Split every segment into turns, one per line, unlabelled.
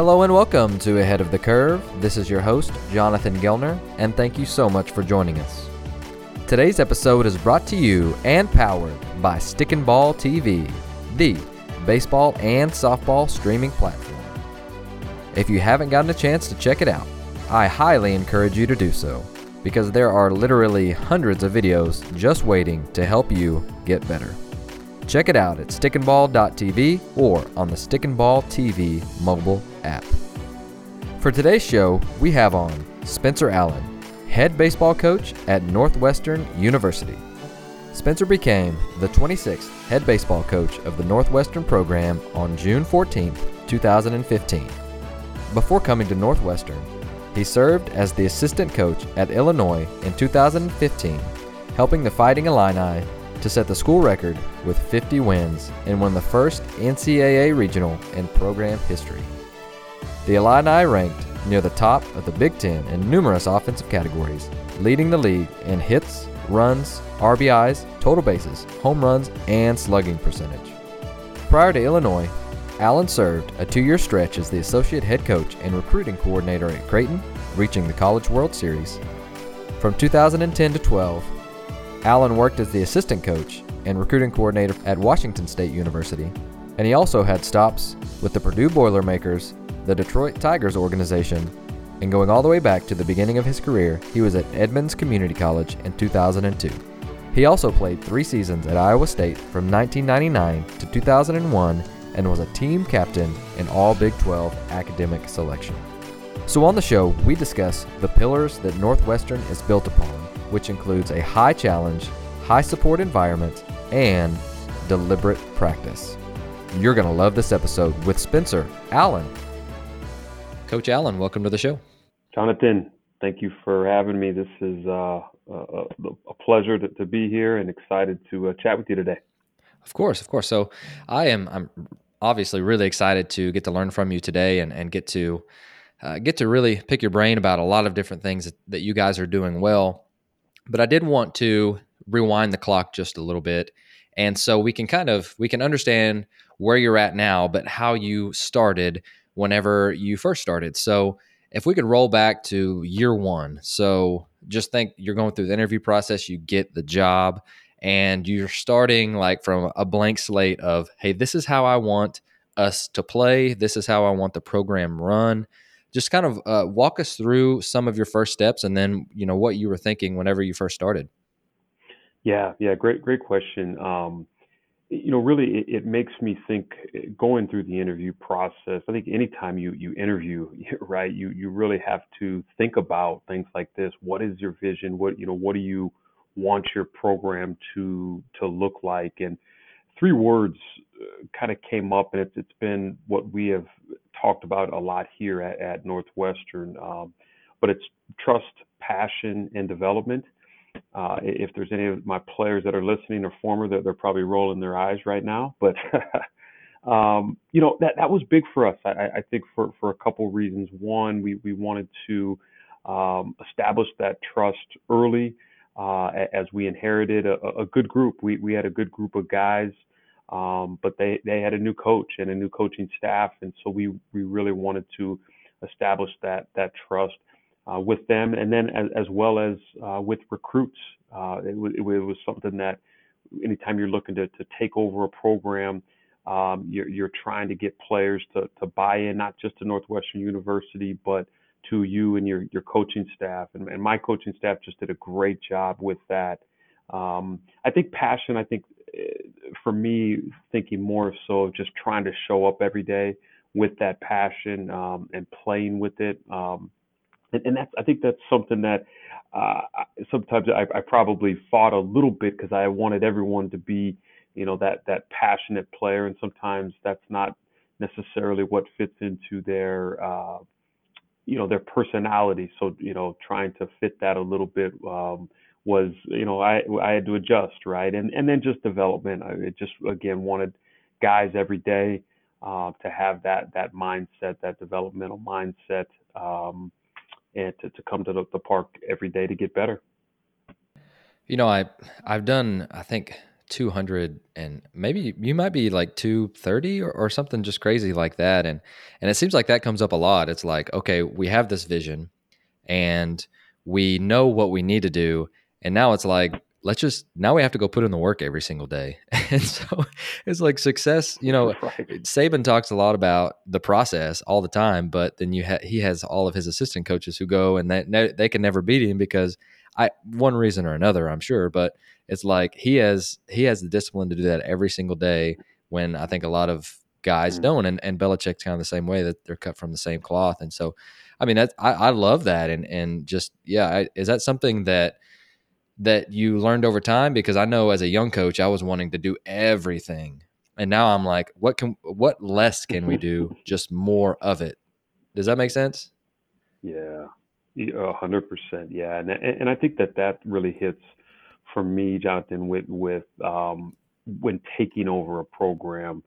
Hello and welcome to Ahead of the Curve. This is your host, Jonathan Gelnar, and thank you so much for joining us. Today's episode is brought to you and powered by Stick and Ball TV, the baseball and softball streaming platform. If you haven't gotten a chance to check it out, I highly encourage you to do so because there are literally hundreds of videos just waiting to help you get better. Check it out at stickandball.tv or on the Stick and Ball TV mobile app. For today's show, we have on Spencer Allen, head baseball coach at Northwestern University. Spencer became the 26th head baseball coach of the Northwestern program on June 14, 2015. Before coming to Northwestern, he served as the assistant coach at Illinois in 2015, helping the Fighting Illini to set the school record with 50 wins and won the first NCAA regional in program history. The Illini ranked near the top of the Big Ten in numerous offensive categories, leading the league in hits, runs, RBIs, total bases, home runs, and slugging percentage. Prior to Illinois, Allen served a two year stretch as the associate head coach and recruiting coordinator at Creighton, reaching the College World Series. From 2010 to 12, Allen worked as the assistant coach and recruiting coordinator at Washington State University, and he also had stops with the Purdue Boilermakers, the Detroit Tigers organization, and going all the way back to the beginning of his career, he was at Edmonds Community College in 2002. He also played three seasons at Iowa State from 1999 to 2001 and was a team captain in all Big 12 academic selection. So, on the show, we discuss the pillars that Northwestern is built upon which includes a high challenge, high support environment, and deliberate practice. You're going to love this episode with Spencer Allen. Coach Allen, welcome to the show.
Jonathan, thank you for having me. This is uh, a, a, pleasure to, to, be here and excited to uh, chat with you today.
Of course, of course. So I am I'm obviously really excited to get to learn from you today and, and get to uh, get to really pick your brain about a lot of different things that, that you guys are doing well. But I did want to rewind the clock just a little bit. And so we can kind of we can understand where you're at now, but how you started whenever you first started. So if we could roll back to year one. So just think you're going through the interview process, you get the job, and you're starting like from a blank slate of, hey, this is how I want us to play. This is how I want the program run just kind of uh, walk us through some of your first steps and then you know what you were thinking whenever you first started
yeah yeah great great question um, you know really it, it, makes me think going through the interview process i think anytime you you interview right you you really have to think about things like this what is your vision what you know what do you want your program to to look like and three words uh, kind of came up and it's, it's been what we have talked about a lot here at, at Northwestern. Um, but it's trust, passion, and development. Uh, if there's any of my players that are listening or former, that they're, probably rolling their eyes right now. But um, you know that that was big for us. I, I think for for a couple reasons. One, we we wanted to um, establish that trust early. Uh, as we inherited a, a, good group, we we had a good group of guys um, but they, they had a new coach and a new coaching staff, and so we, we really wanted to establish that that trust uh, with them, and then as, as well as uh, with recruits. Uh, it, w- it, was something that anytime you're looking to, to take over a program, um, you're, you're trying to get players to, to buy in, not just to Northwestern University, but to you and your, your coaching staff. And, and my coaching staff just did a great job with that. Um, I think passion, I think for me, thinking more so of just trying to show up every day with that passion um, and playing with it. Um, and, and that's, I think that's something that uh, sometimes I, I probably fought a little bit because I wanted everyone to be, you know, that that passionate player, and sometimes that's not necessarily what fits into their, uh, you know, their personality. So, you know, trying to fit that a little bit. Um, was you know I I had to adjust right and and then just development I just again wanted guys every day uh, to have that that mindset that developmental mindset um, and to, to come to the, the park every day to get better.
You know I I've done I think 200 and maybe you might be like 230 or, or something just crazy like that. And and it seems like that comes up a lot. It's like okay we have this vision and we know what we need to do. And now it's like let's just now we have to go put in the work every single day and so it's like success you know right. saban talks a lot about the process all the time but then you ha- he has all of his assistant coaches who go and they, they can never beat him because i one reason or another i'm sure but it's like he has he has the discipline to do that every single day when i think a lot of guys mm-hmm. don't and, and Belichick's kind of the same way that they're cut from the same cloth and so I mean I, I love that and and just yeah I, is that something that that you learned over time? Because I know as a young coach, I was wanting to do everything, and now I'm like, what can what less can we do? Just more of it. Does that make sense?
Yeah, a hundred percent. Yeah, and and I think that that really hits for me, Jonathan, with with um, when taking over a program.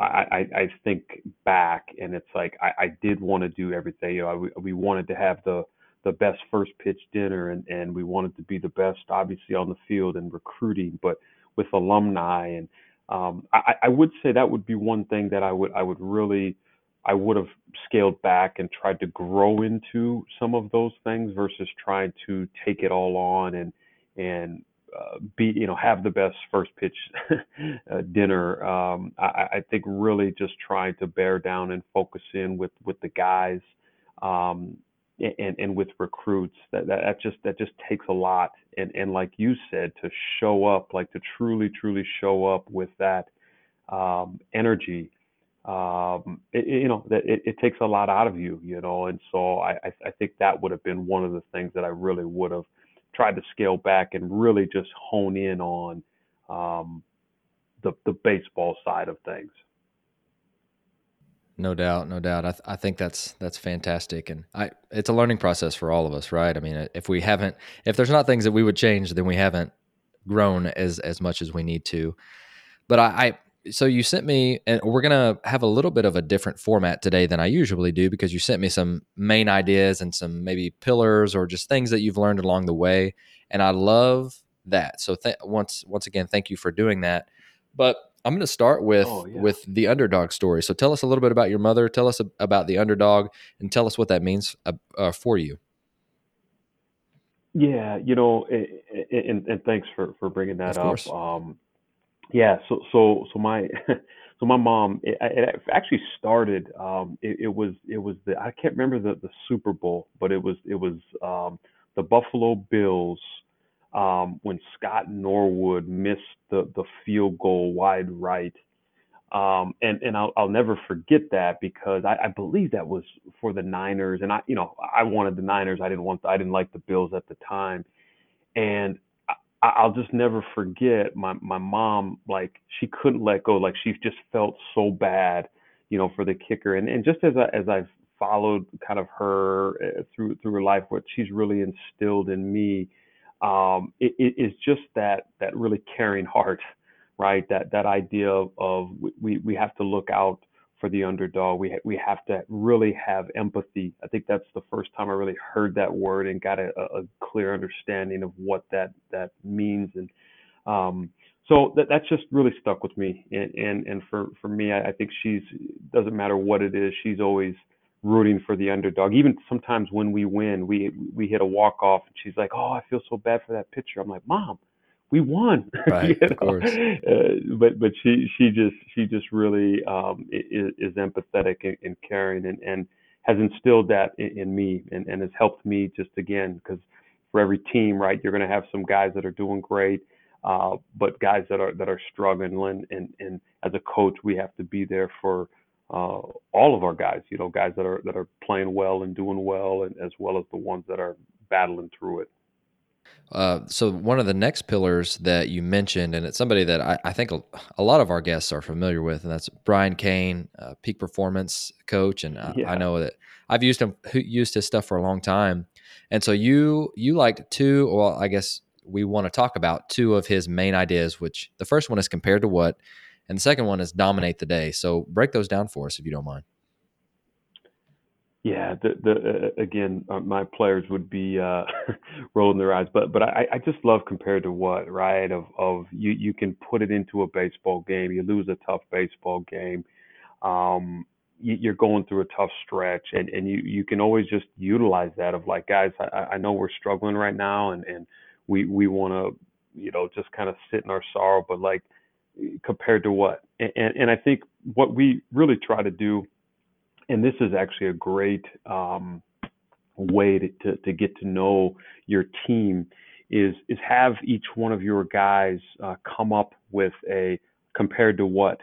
I, I, I think back and it's like I, I did want to do everything. You know, we, we wanted to have the the best first pitch dinner and, and we wanted to be the best obviously on the field and recruiting, but with alumni and um, I, I would say that would be one thing that I would I would really I would have scaled back and tried to grow into some of those things versus trying to take it all on and and uh, be you know have the best first pitch uh, dinner. Um, I, I think really just trying to bear down and focus in with with the guys um, and, and with recruits that, that, that just that just takes a lot. And and like you said to show up like to truly truly show up with that um, energy um, it, you know that it, it, takes a lot out of you you know? And so I, I think that would have been one of the things that I really would have tried to scale back and really just hone in on um, the the baseball side of things
no doubt, no doubt. I, th- I think that's that's fantastic, and I it's a learning process for all of us, right? I mean, uh, if we haven't, if there's not things that we would change, then we haven't grown as as much as we need to. But I, I so you sent me, and we're gonna have a little bit of a different format today than I usually do because you sent me some main ideas and some maybe pillars or just things that you've learned along the way, and I love that. So th- once once again, thank you for doing that. But I'm going to start with oh, yeah. with the underdog story. So tell us a little bit about your mother. Tell us about the underdog, and tell us what that means uh, uh, for you.
Yeah, you know, and, and thanks for for bringing that up. Um, yeah, so so so my so my mom it, it actually started. Um, it, it, was it was the I can't remember the the Super Bowl, but it was it was um, the Buffalo Bills um, when Scott Norwood missed the, the field goal wide right. Um, and and I'll, I'll never forget that because I, I believe that was for the Niners, and I you know I wanted the Niners. I didn't want I didn't like the Bills at the time, and I, I'll just never forget my my mom like she couldn't let go like she just felt so bad, you know, for the kicker. And and just as I as I've followed kind of her uh, through through her life, what she's really instilled in me um, it, it is just that that really caring heart, right? That that idea of, of we we have to look out for the underdog. We ha- we have to really have empathy. I think that's the first time I really heard that word and got a, a clear understanding of what that that means. And um, so that that's just really stuck with me. And and, and for for me, I, I think she's doesn't matter what it is. She's always rooting for the underdog. Even sometimes when we win, we we hit a walk off, and she's like, "Oh, I feel so bad for that pitcher." I'm like, "Mom, we won."
Right, of course.
Uh, but but she she just she just really um, is, is empathetic and, and caring, and and has instilled that in, in me, and and has helped me just again because for every team, right, you're going to have some guys that are doing great. Uh, but guys that are that are struggling, and, and and as a coach, we have to be there for uh, all of our guys, you know, guys that are that are playing well and doing well, and as well as the ones that are battling through it.
Uh, so one of the next pillars that you mentioned, and it's somebody that I, I think a, a, lot of our guests are familiar with, and that's Brian Cain, uh, peak performance coach, and I, yeah. I, know that I've used him used his stuff for a long time. And so you you liked two, well, I guess we want to talk about two of his main ideas. Which the first one is compared to what, and the second one is dominate the day. So break those down for us if you don't mind.
Yeah, the the uh, again, uh, my players would be uh, rolling their eyes, but but I, I just love compared to what right of of you you can put it into a baseball game. You lose a tough baseball game, um, you, you're going through a tough stretch, and and you you can always just utilize that of like guys, I, I know we're struggling right now, and and we we want to you know just kind of sit in our sorrow, but like compared to what, and and, I think what we really try to do and this is actually a great um, way to, to, to, get to know your team is is have each one of your guys uh, come up with a compared to what.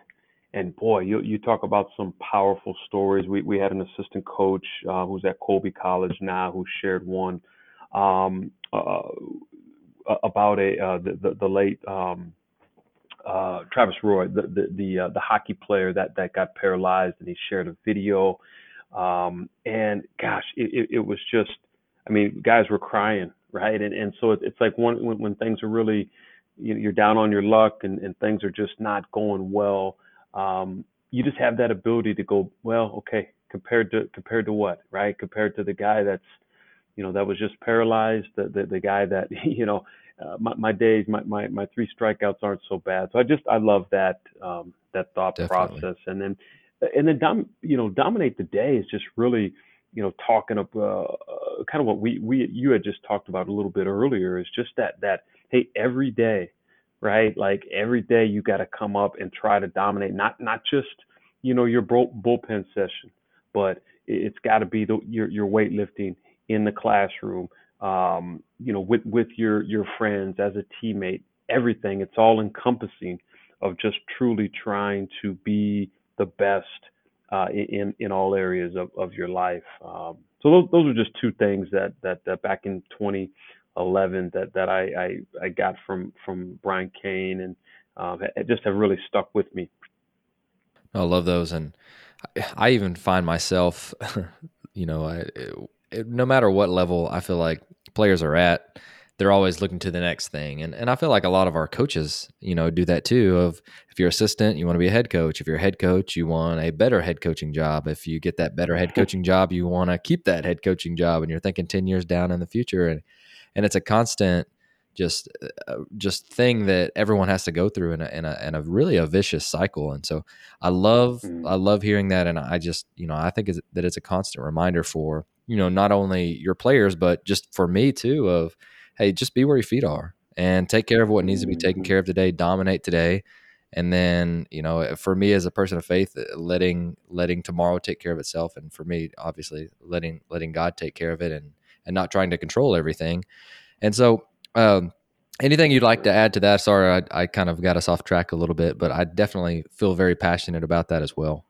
And boy you you talk about some powerful stories. We we had an assistant coach uh, who's at Colby College now who shared one um, uh, about a uh, the, the, the late um, uh, Travis Roy, the the the, uh, the, hockey player that that got paralyzed, and he shared a video. Um, and gosh, it, it, it, was just, I mean, guys were crying, right? And and so it, it's like one when, when things are really, you know, you're down on your luck and, and things are just not going well. Um, you just have that ability to go, well, okay, compared to compared to what, right? Compared to the guy that's, you know, that was just paralyzed, the the, the guy that you know uh, my, my days, my, my, my three strikeouts aren't so bad. So I just, I love that, um, that thought Definitely. process. And then, and then, dom, you know, dominate the day is just really, you know, talking about uh, kind of what we, we, you had just talked about a little bit earlier is just that, that, hey, every day, right? Like every day you got to come up and try to dominate, not, not just, you know, your bullpen session, but it's got to be the, your, your weightlifting in the classroom, um, you know, with with your your friends as a teammate, everything. It's all encompassing of just truly trying to be the best uh, in in all areas of, of your life. Um, so those those are just two things that that, that back in 2011 that that I, I, I got from from Brian Cain and um, just have really stuck with me.
I love those, and I even find myself, you know, I no matter what level I feel like players are at, they're always looking to the next thing. And and I feel like a lot of our coaches, you know, do that too. Of if you're assistant, you want to be a head coach. If you're a head coach, you want a better head coaching job. If you get that better head coaching job, you want to keep that head coaching job. And you're thinking ten years down in the future. And and it's a constant just uh, just thing that everyone has to go through in a, in a, in a really a vicious cycle and so i love mm. i love hearing that and i just you know i think that it's a constant reminder for you know not only your players but just for me too of hey just be where your feet are and take care of what needs to be taken mm-hmm. care of today dominate today and then you know for me as a person of faith uh, letting letting tomorrow take care of itself and for me obviously letting letting god take care of it and and not trying to control everything and so um, anything you'd like to add to that? Sorry I, I kind of got us off track a little bit but i definitely feel very passionate about that as well.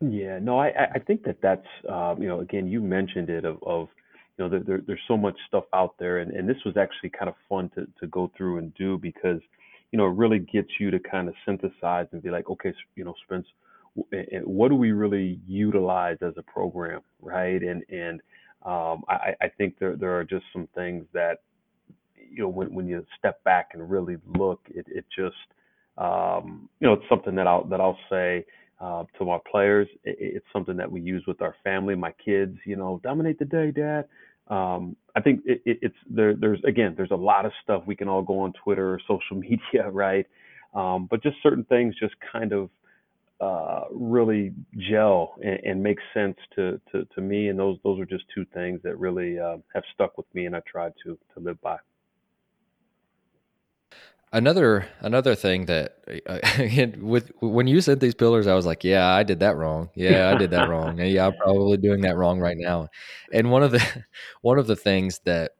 Yeah, no, I I think that that's um, you know again you mentioned it of of you know there there's so much stuff out there and and this was actually kind of fun to to go through and do because you know it really gets you to kind of synthesize and be like okay you know Spence what do we really utilize as a program right? And and um, I I think there there are just some things that you know when when you step back and really look it it just um, you know it's something that I'll that I'll say uh, to our players. It, it's something that we use with our family, my kids. You know, dominate the day, Dad. Um, I think it, it, it's there. There's again, there's a lot of stuff we can all go on Twitter or social media, right? Um, but just certain things just kind of uh, really gel and, and make sense to, to, to me. And those those are just two things that really uh, have stuck with me, and I tried to to live by.
Another another thing that uh, with when you said these pillars, I was like, yeah, I did that wrong. Yeah, I did that wrong. Yeah, I'm probably doing that wrong right now. And one of the one of the things that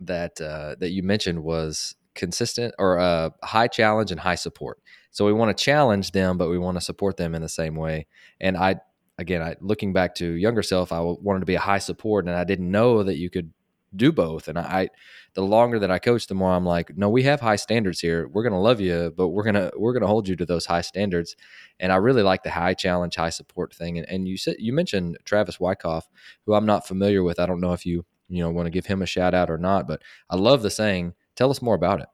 that uh, that you mentioned was consistent or uh, high challenge and high support. So we want to challenge them, but we want to support them in the same way. And I again, I looking back to younger self, I wanted to be a high support, and I didn't know that you could do both. And I, the longer that I coach, the more I'm like, no, we have high standards here. We're gonna love you, but we're gonna we're gonna hold you to those high standards. And I really like the high challenge, high support thing. And, and you said you mentioned Travis Wyckoff, who I'm not familiar with. I don't know if you you know want to give him a shout out or not, but I love the saying. Tell us more about it.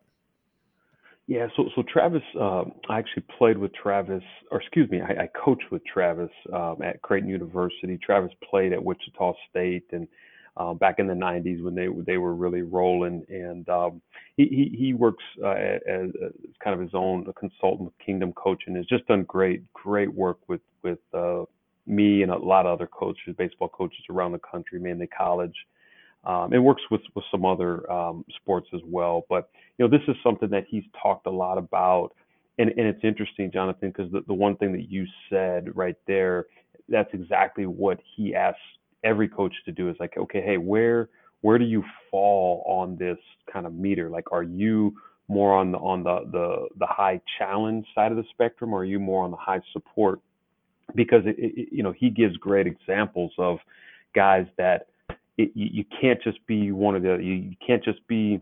Yeah, so so Travis, um, I actually played with Travis, or excuse me, I, I coached with Travis um, at Creighton University. Travis played at Wichita State, and uh, back in the '90s when they they were really rolling, and um, he, he works uh, as, as kind of his own consultant with Kingdom Coach And has just done great great work with with uh, me and a lot of other coaches, baseball coaches around the country, mainly college. Um, works with with some other um, sports as well. But you know, this is something that he's talked a lot about, and and it's interesting, Jonathan, because the the one thing that you said right there, that's exactly what he asks every coach to do is like, okay, hey, where where do you fall on this kind of meter? Like, are you more on the on the the the high challenge side of the spectrum, or are you more on the high support? Because it, it, you know he gives great examples of guys that it, you, you can't just be one of the you, you can't just be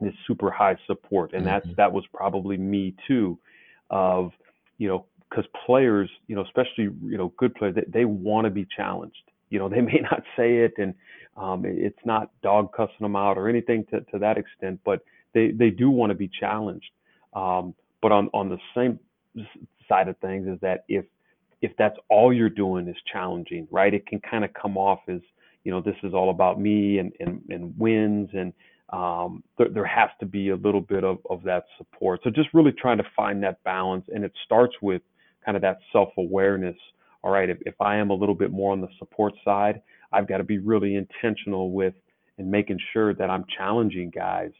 this super high support and that's mm-hmm. that was probably me too of you know because players you know especially you know good players they, they want to be challenged you know they may not say it and um, it's not dog cussing them out or anything to, to that extent but they they do want to be challenged um, but on on the same side of things is that if if that's all you're doing is challenging right it can kind of come off as you know, this is all about me and, and, and wins. And um, there, there has to be a little bit of, of that support. So just really trying to find that balance. And it starts with kind of that self awareness. All right, if, if I am a little bit more on the support side, I've got to be really intentional with and making sure that I'm challenging guys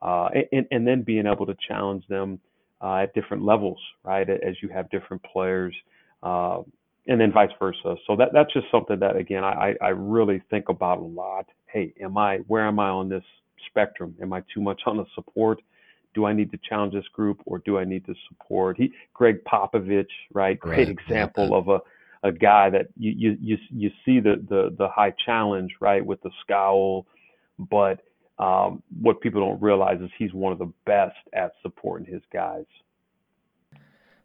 uh, and, and then being able to challenge them uh, at different levels, right? As you have different players. Uh, and then vice versa. So that that's just something that again I I really think about a lot. Hey, am I where am I on this spectrum? Am I too much on the support? Do I need to challenge this group or do I need to support? He Gregg Popovich, right? Great right. example yeah. of a a guy that you you you you see the the the high challenge, right, with the scowl, but um, what people don't realize is he's one of the best at supporting his guys.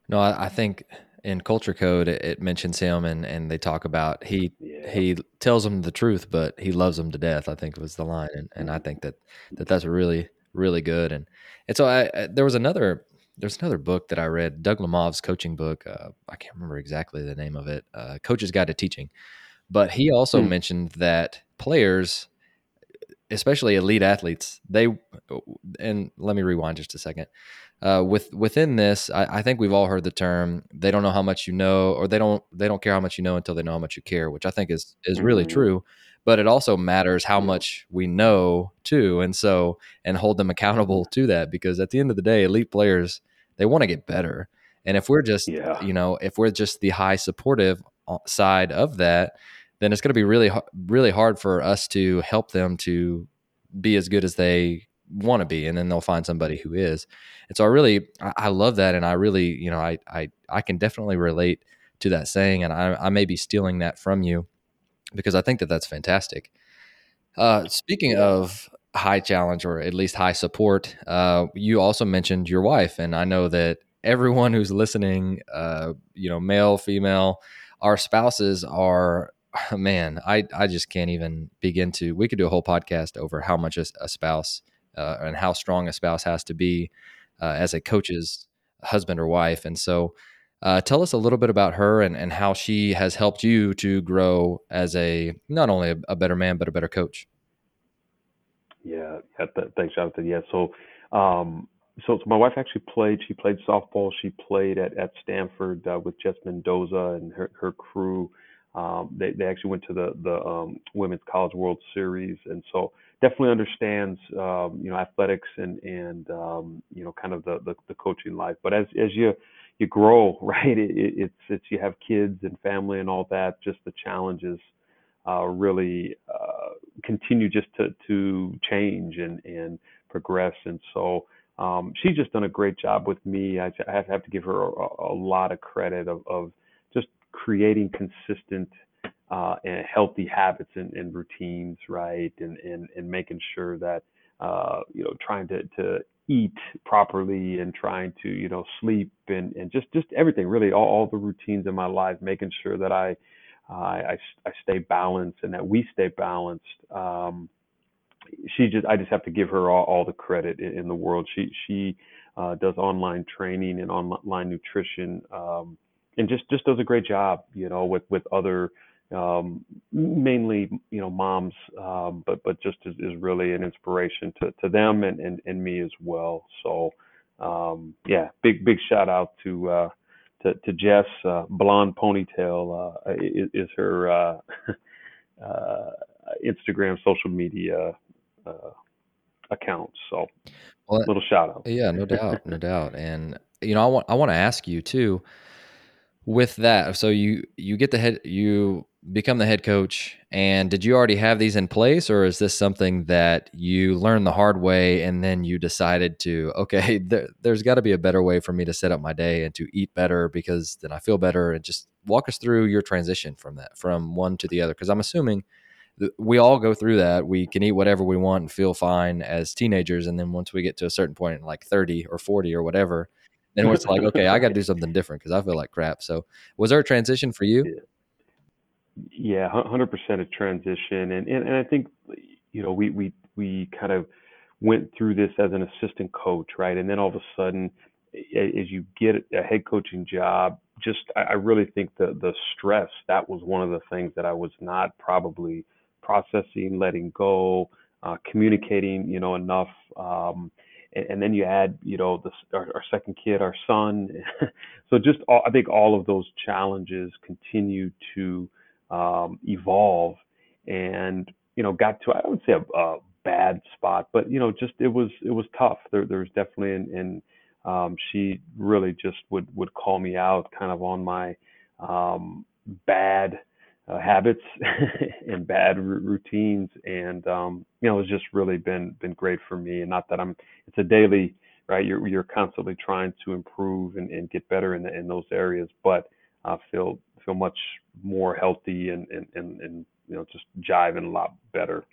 No, I, I think in culture code it, it, mentions him and and they talk about he yeah. he tells them the truth but he loves them to death i think was the line and, and i mm-hmm. think that, that that's really really good and and so I, I there was another there's another book that i read doug lemov's coaching book uh, i can't remember exactly the name of it uh, coach's guide to teaching but he also mm. mentioned that players especially elite athletes they and let me rewind just a second uh, with within this, I, I, think we've all heard the term. They don't know how much you know, or they don't they don't care how much you know until they know how much you care, which I think is is really mm-hmm. true. But it also matters how much we know too, and so and hold them accountable to that because at the end of the day, elite players they want to get better, and if we're just yeah. you know if we're just the high supportive uh, side of that, then it's going to be really really hard for us to help them to be as good as they want to be and then they'll find somebody who is. And so i really I, I, love that and i really you know I, I i can definitely relate to that saying and i, I may be stealing that from you because i think that that's fantastic. Uh, speaking of high challenge or at least high support uh, you also mentioned your wife and i know that everyone who's listening uh, you know male female our spouses are man i i just can't even begin to we could do a whole podcast over how much a, a spouse uh, and how strong a spouse has to be uh, as a coach's husband or wife. And so, uh, tell us a little bit about her and, and how she has helped you to grow as a not only a, a better man but a better coach.
Yeah, yeah th- thanks, Jonathan. Yeah, so um, so, so my wife actually played. She played softball. She played at at Stanford uh, with Jess Mendoza and her her crew. Um, they they actually went to the the um, Women's College World Series, and so definitely understands um, you know athletics and and um, you know kind of the, the, the coaching life. But as as you you grow, right, it, it's it's you have kids and family and all that. Just the challenges uh, really uh, continue just to to change and and progress. And so um, she's just done a great job with me. I, I have to give her a, a lot of credit of, of just creating consistent uh, and healthy habits and, and, routines, right? And, and, and making sure that, uh, you know, trying to, to eat properly and trying to, you know, sleep and, and just, just everything, really, all, all the routines in my life, making sure that I, uh, I, I stay balanced and that we stay balanced. Um, she just, I just have to give her all, all the credit in, in the world. She, she, uh, does online training and online nutrition, um, and just just does a great job, you know, with with other um, mainly you know moms, um, but but just is, is really an inspiration to, to them and, and, and me as well. So um, yeah, big big shout out to uh, to, to Jess. Uh, blonde ponytail uh, is, is, her uh, uh, Instagram social media uh, account. So well, little shout out.
Yeah, no doubt, no doubt. And you know, I want I want to ask you too with that. So you you get the head you become the head coach and did you already have these in place or is this something that you learned the hard way and then you decided to okay there, has got to be a better way for me to set up my day and to eat better because then i feel better and just walk us through your transition from that from one to the other because i'm assuming we all go through that we can eat whatever we want and feel fine as teenagers and then once we get to a certain point like 30 or 40 or whatever then it's like okay i got to do something different because i feel like crap so was there a transition for you
yeah hundred percent a transition, and, and and I think you know we we we kind of went through this as an assistant coach, right? And then all of a sudden, as you get a head coaching job, just I really think the the stress that was one of the things that I was not probably processing, letting go, uh, communicating, you know, enough. Um, and, and, then you add, you know, the, our, our second kid, our son. so just all, I think all of those challenges continue to um, evolve and you know got to I would say a, a, bad spot, but you know just it was it was tough. There there was definitely and, and um, she really just would would call me out kind of on my um, bad uh, habits and bad r- routines, and um, you know it's just really been been great for me. And not that I'm it's a daily right. You're you're constantly trying to improve and, and get better in the, in those areas, but I feel feel much more healthy and and and, and you know just jiving a lot better.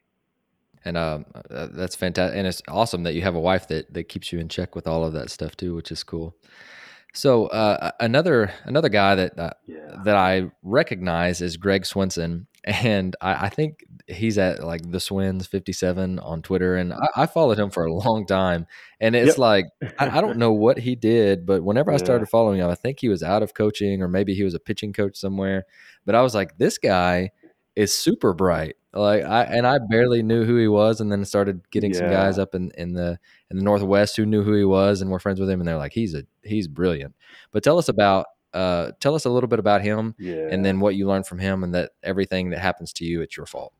And um, uh, that's fantastic, and it's awesome that you have a wife that that keeps you in check with all of that stuff too, which is cool. So uh, another another guy that uh, yeah. that I recognize is Greg Swenson, and I, I, think he's at like the Swins fifty seven on Twitter, and I, I, followed him for a long time, and it's yep. like I, I, don't know what he did, but whenever yeah. I started following him, I think he was out of coaching, or maybe he was a pitching coach somewhere. But I was like, this guy is super bright. Like I and I barely knew who he was, and then started getting yeah. some guys up in, in the in the Northwest who knew who he was and were friends with him, and they're like, he's a he's brilliant. But tell us about uh, tell us a little bit about him, yeah. and then what you learned from him, and that everything that happens to you, it's your fault.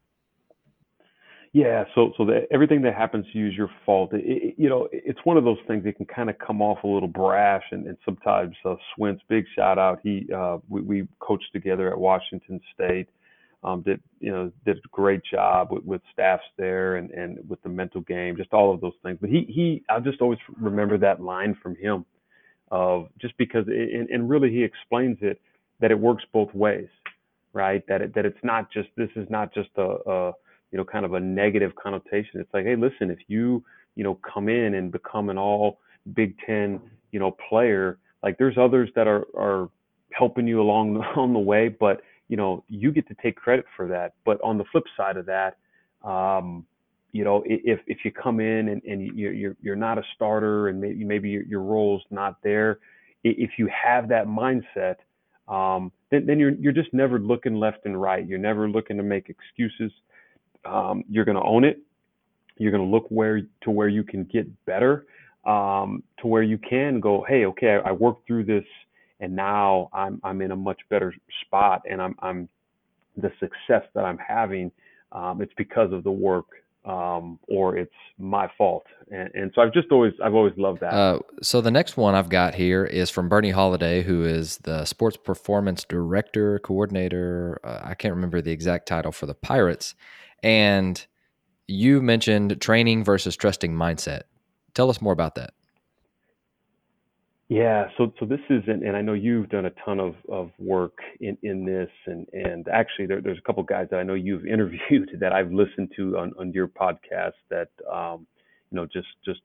Yeah, so so that everything that happens to you is your fault. It, it, you know, it's one of those things that can kind of come off a little brash, and, and sometimes uh, Swints, big shout out. He uh, we, we coached together at Washington State um, did you know did a great job with, with staffs there and, and with the mental game, just all of those things. But he he I just always remember that line from him of just because it, and, and really he explains it that it works both ways, right? That it, that it's not just this is not just a, a you know kind of a negative connotation. It's like hey listen if you you know come in and become an all Big Ten you know player like there's others that are are helping you along on the way, but you know, you get to take credit for that. But on the flip side of that, um, you know, if if you come in and, and you're, you're not a starter and maybe maybe your, your role's not there, if you have that mindset, um, then then you're you're just never looking left and right. You're never looking to make excuses. Um, you're going to own it. You're going to look where to where you can get better, um, to where you can go. Hey, okay, I, I worked through this and now I'm I'm in a much better spot, and I'm I'm the success that I'm having. Um, it's because of the work um, or it's my fault. And, and, so I've just always I've always loved that. Uh,
so the next one I've got here is from Bernie Holliday, who is the sports performance director, coordinator. Uh, I can't remember the exact title for the Pirates. And you mentioned training versus trusting mindset. Tell us more about that.
Yeah, so so this is, and, and I know you've done a ton of, of work in, in this, and and actually there, there's a couple guys that I know you've interviewed that I've listened to on, on your podcast that um, you know just just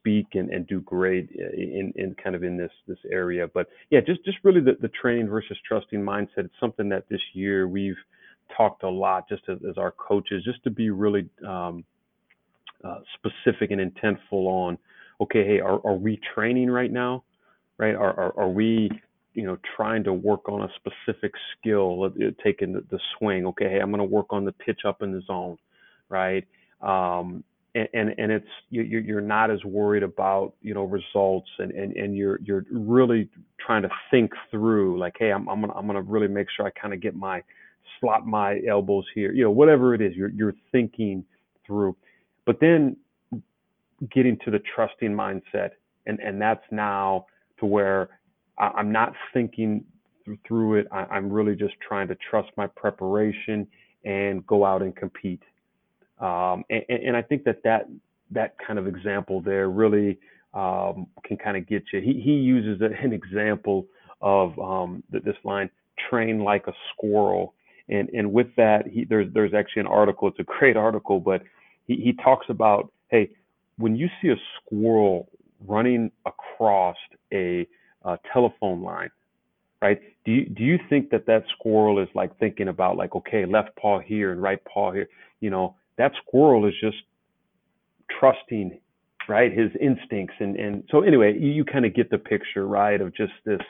speak and, and do great in, in kind of in this this area. But yeah, just just really the, the training versus trusting mindset. It's something that this year we've talked a lot just as, as our coaches, just to be really um, uh, specific and intentful on okay, hey, are, are we training right now? Right? Are, are, are we, you know, trying to work on a specific skill, taking the, the swing? Okay, hey, I'm going to work on the pitch up in the zone, right? Um, and, and, and it's you, you're not as worried about you know results and, and, and you're you're really trying to think through like hey I'm I'm gonna I'm gonna really make sure I kind of get my slot my elbows here you know whatever it is you're you're thinking through but then getting to the trusting mindset and and that's now to where I, am not thinking through it I, I'm really just trying to trust my preparation and go out and compete um, and, and, I think that, that that kind of example there really um, can kind of get you. He, he uses an example of um, this line, train like a squirrel. And, and with that, he, there's, there's actually an article, it's a great article, but he, he talks about, hey, when you see a squirrel running across a, a telephone line, right? Do you, do you think that that squirrel is like thinking about like, okay, left paw here and right paw here, you know, that squirrel is just trusting right his instincts. And and so anyway you, you kind of get the picture right of just this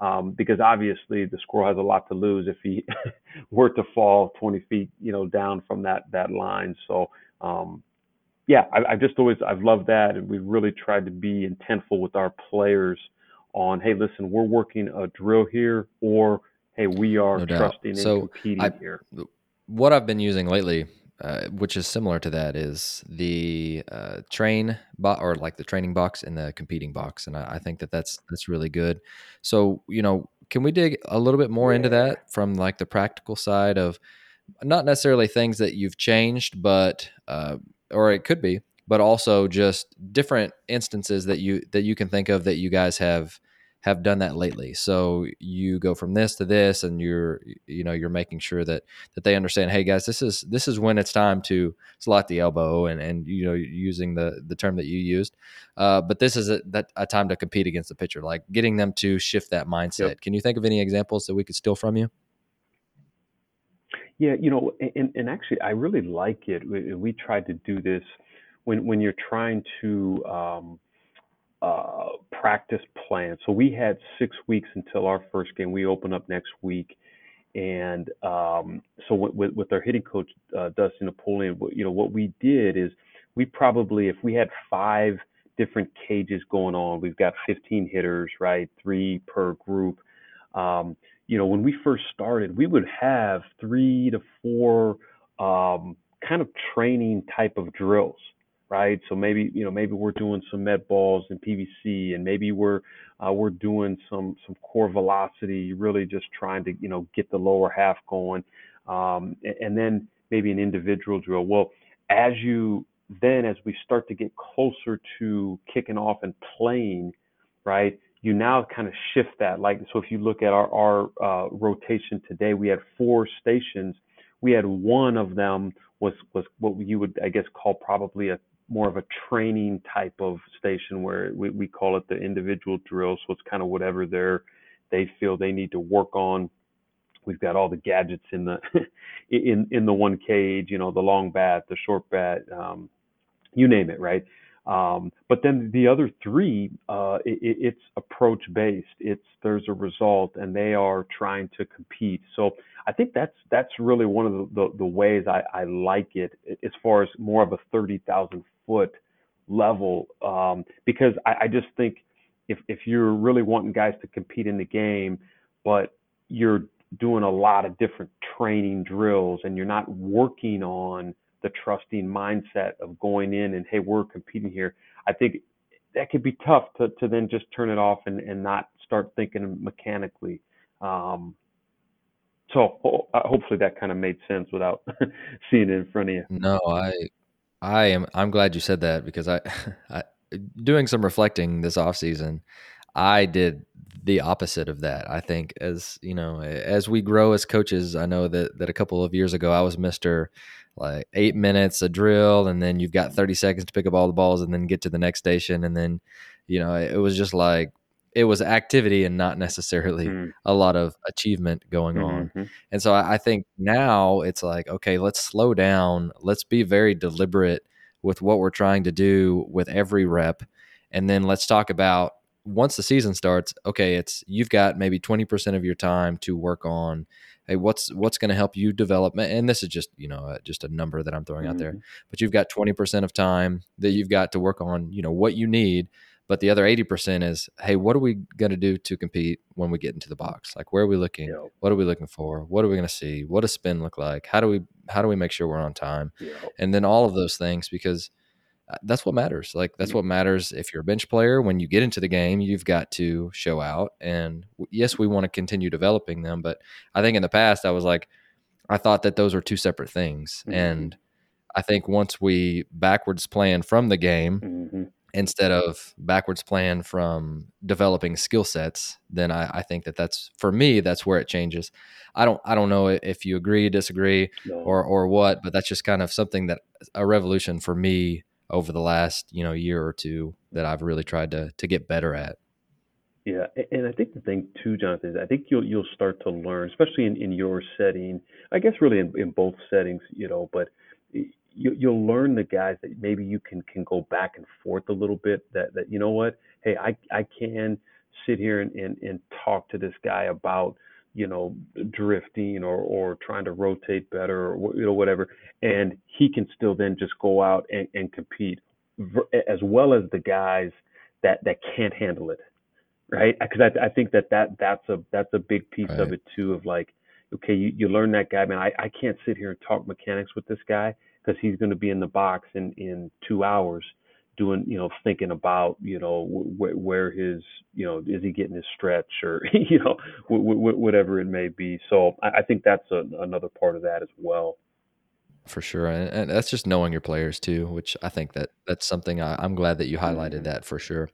um, because obviously the squirrel has a lot to lose if he were to fall 20 feet you know down from that that line. So um, yeah I, I just always I've loved that and we've really tried to be intentful with our players on hey listen we're working a drill here or hey we are no trusting so and competing I, here
what I've been using lately uh, which is similar to that, is the uh, train bo- or like the training box and the competing box, and I, I, think that that's that's really good. So you know, can we dig a little bit more yeah. into that from like the practical side of not necessarily things that you've changed, but uh, or it could be, but also just different instances that you that you can think of that you guys have have done that lately. So you go from this to this, and you're you know you're making sure that that they understand. Hey guys, this is this is when it's time to slot the elbow, and and you know using the the term that you used. Uh, but this is a, that a time to compete against the pitcher, like getting them to shift that mindset. Yep. Can you think of any examples that we could steal from you?
Yeah, you know, and, and actually, I really like it. We, we tried to do this when when you're trying to um, uh, practice plan. So we had six weeks until our first game. We open up next week, and um, so with, with, our hitting coach uh, Dusty Napoleon, you know what we did is we probably if we had five different cages going on, we've got 15 hitters, right, three per group. Um, you know, when we first started, we would have three to four um, kind of training type of drills right? So maybe you know maybe we're doing some med balls and PVC, and maybe we're uh, we're doing some some core velocity, really just trying to you know get the lower half going, um, and, and then maybe an individual drill. Well, as you then as we start to get closer to kicking off and playing, right? You now kind of shift that. Like so, if you look at our our uh, rotation today, we had four stations. We had one of them was was what you would I guess call probably a more of a training type of station where we, we call it the individual drill. So it's kind of whatever they're they feel they need to work on. We've got all the gadgets in the in in the one cage, you know, the long bat, the short bat, um, you name it, right? Um, but then the other three, uh, it, it's approach based. It's there's a result, and they are trying to compete. So I think that's that's really one of the the, the ways I, I like it as far as more of a thirty thousand foot level um, because I, I just think if if you're really wanting guys to compete in the game, but you're doing a lot of different training drills and you're not working on the trusting mindset of going in and hey we're competing here i think that could be tough to, to then just turn it off and, and not start thinking mechanically um, so ho- uh, hopefully that kind of made sense without seeing it in front of you
no i I am. I'm glad you said that because I, I doing some reflecting this off season, I did the opposite of that. I think as you know, as we grow as coaches, I know that that a couple of years ago I was Mister like eight minutes a drill, and then you've got 30 seconds to pick up all the balls, and then get to the next station, and then you know it was just like it was activity and not necessarily mm-hmm. a lot of achievement going on. Mm-hmm. And so I, I, think now it's like, okay, let's slow down. Let's be very deliberate with what we're trying to do with every rep and then let's talk about once the season starts. Okay, it's you've got maybe twenty percent of your time to work on. Hey, what's what's going to help you develop? And this is just you know uh, just a number that I'm throwing mm-hmm. out there. Mm-hmm. But you've got twenty percent of time that you've got to work on. You know what you need but the other 80% is, hey, what are we going to do to compete when we get into the box? Like, where are we looking? Yep. What are we looking for? What are we going to see? What does spin look like? How do we, how do we make sure we're on time? Yep. And then all of those things, because that's what matters. Like, that's what matters. If you're a bench player, when you get into the game, you've got to show out. And yes, we want to continue developing them. But I think in the past, I was like, I thought that those are two separate things. Mm-hmm. And I think once we backwards plan from the game, mm-hmm instead of backwards plan from developing skill sets then I, I, think that that's for me that's where it changes i don't i don't know if you agree disagree no. or or what but that's just kind of something that a revolution for me over the last you know year or two that i've really tried to to get better at
yeah and i think the thing too jonathan is i think you'll you'll start to learn especially in in your setting i guess really in, in both settings you know but you, you'll learn the guys that maybe you can can go back and forth a little bit. That that you know what, hey, I I can sit here and and, and talk to this guy about you know drifting or or trying to rotate better or you know whatever, and he can still then just go out and, and compete as well as the guys that that can't handle it, right? Because I I think that that that's a that's a big piece right. of it too. Of like, okay, you, you learn that guy, man. I I can't sit here and talk mechanics with this guy because he's going to be in the box in in two hours doing you know thinking about you know wh- where his you know is he getting his stretch or you know w- w- whatever it may be. So i, I think that's a, another part of that as well.
For sure and, and, that's just knowing your players too which i think that that's something I, am glad that you highlighted mm-hmm. that for sure.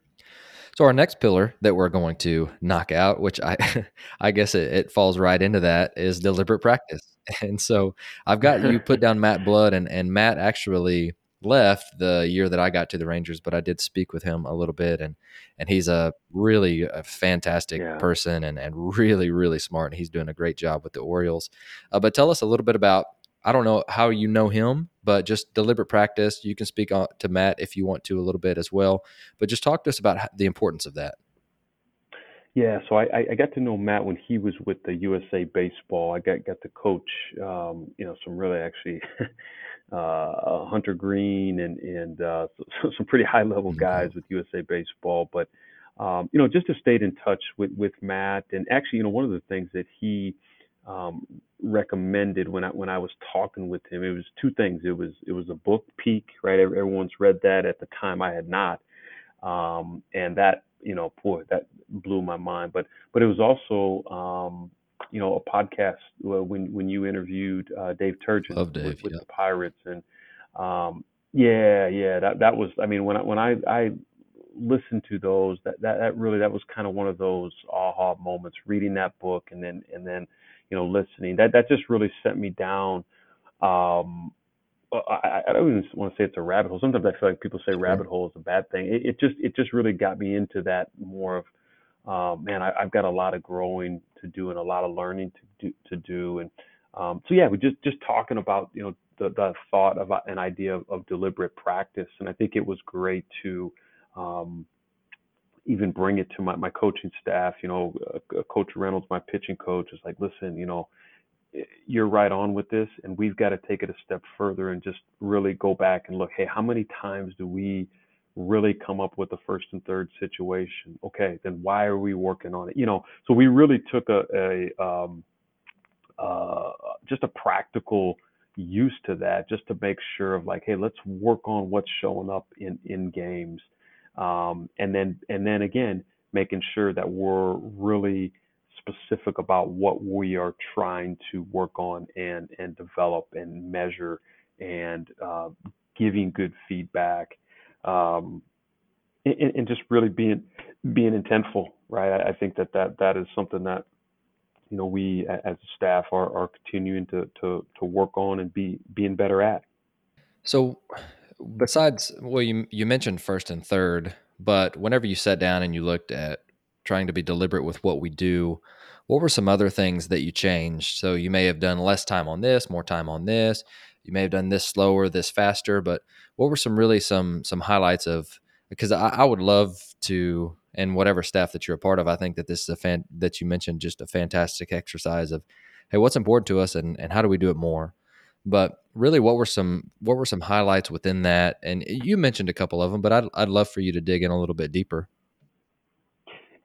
So our next pillar that we're going to knock out which i i guess it, it falls right into that is deliberate practice. And so I've got you put down Matt Blood, and, and Matt actually left the year that I got to the Rangers, but I did speak with him a little bit, and and he's a really a fantastic yeah. person and and really really smart, and he's doing a great job with the Orioles. Uh, but tell us a little bit about I don't know how you know him, but just deliberate practice. You can speak to Matt if you want to a little bit as well, but just talk to us about the importance of that.
Yeah, so I, I got to know Matt when he was with the USA Baseball. I got got to coach, um, you know, some really actually uh, Hunter Greene and and uh, some pretty high level mm-hmm. guys with USA Baseball. But um, you know, just to stay in touch with with Matt, and actually, you know, one of the things that he um, recommended when I when I was talking with him, it was two things. It was it was a book, Peak, right? Everyone's read that at the time. I had not, um, and that you know, boy, that blew my mind. But but it was also um, you know a podcast when when you interviewed uh, Dave Turgeon
Love Dave,
with, with
yeah.
the Pirates and um, yeah yeah that that was I mean when I when I I listened to those that that, that really that was kind of one of those aha moments reading that book and then and then you know listening that that just really sent me down um I, I don't even want to say it's a rabbit hole. Sometimes I feel like people say rabbit hole is a bad thing. It, it, just it just really got me into that more of, um, man, I, have got a lot of growing to do and a lot of learning to do to do. And um, so yeah, we just just talking about you know the the thought of an idea of, of deliberate practice, and I think it was great to. Um, even bring it to my, my coaching staff, you know, uh, Coach Reynolds, my pitching coach, is like, listen, you know, you're right on with this and we've got to take it a step further and just really go back and look hey how many times do we really come up with the first and third situation. Okay then why are we working on it? You know so we really took a, a um, uh, just a practical use to that just to make sure of like hey let's work on what's showing up in in games. Um, and then and then again making sure that we're really specific about what we are trying to work on and and develop and measure and uh, giving good feedback um, and, and, just really being being intentful right I, I, think that, that that is something that you know we as a staff are, are continuing to, to to work on and be being better at
so besides well you you mentioned first and third but whenever you sat down and you looked at trying to be deliberate with what we do. What were some other things that you changed? So you may have done less time on this, more time on this. You may have done this slower, this faster, but what were some really some some highlights of because I, I, would love to, and whatever staff that you're a part of, I think that this is a fan that you mentioned, just a fantastic exercise of, hey, what's important to us, and and how do we do it more. But really, what were some what were some highlights within that? And eh, you mentioned a couple of them, but I'd I'd love for you to dig in a little bit deeper.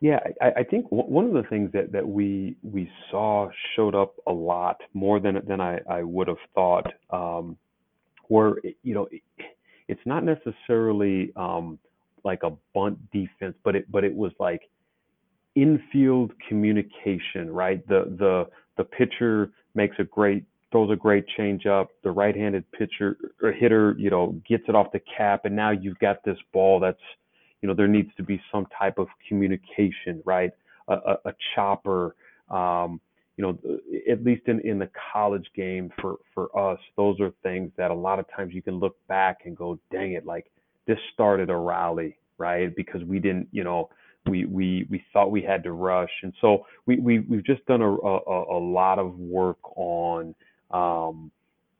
Yeah, I, I think one of the things that, that we we saw showed up a lot more than than I, I would have thought um, were you know it's not necessarily um, like a bunt defense, but it but it was like infield communication, right? The the the pitcher makes a great throws a great changeup. The right-handed pitcher or hitter, you know, gets it off the cap, and now you've got this ball that's you know, there needs to be some type of communication, right? A, a, a chopper, um, you know, at least in, in the college game for, for us, those are things that a lot of times you can look back and go, dang it, like this started a rally, right? Because we didn't, you know, we, we, we thought we had to rush. And so we, we, we've just done a, a, a lot of work on, um,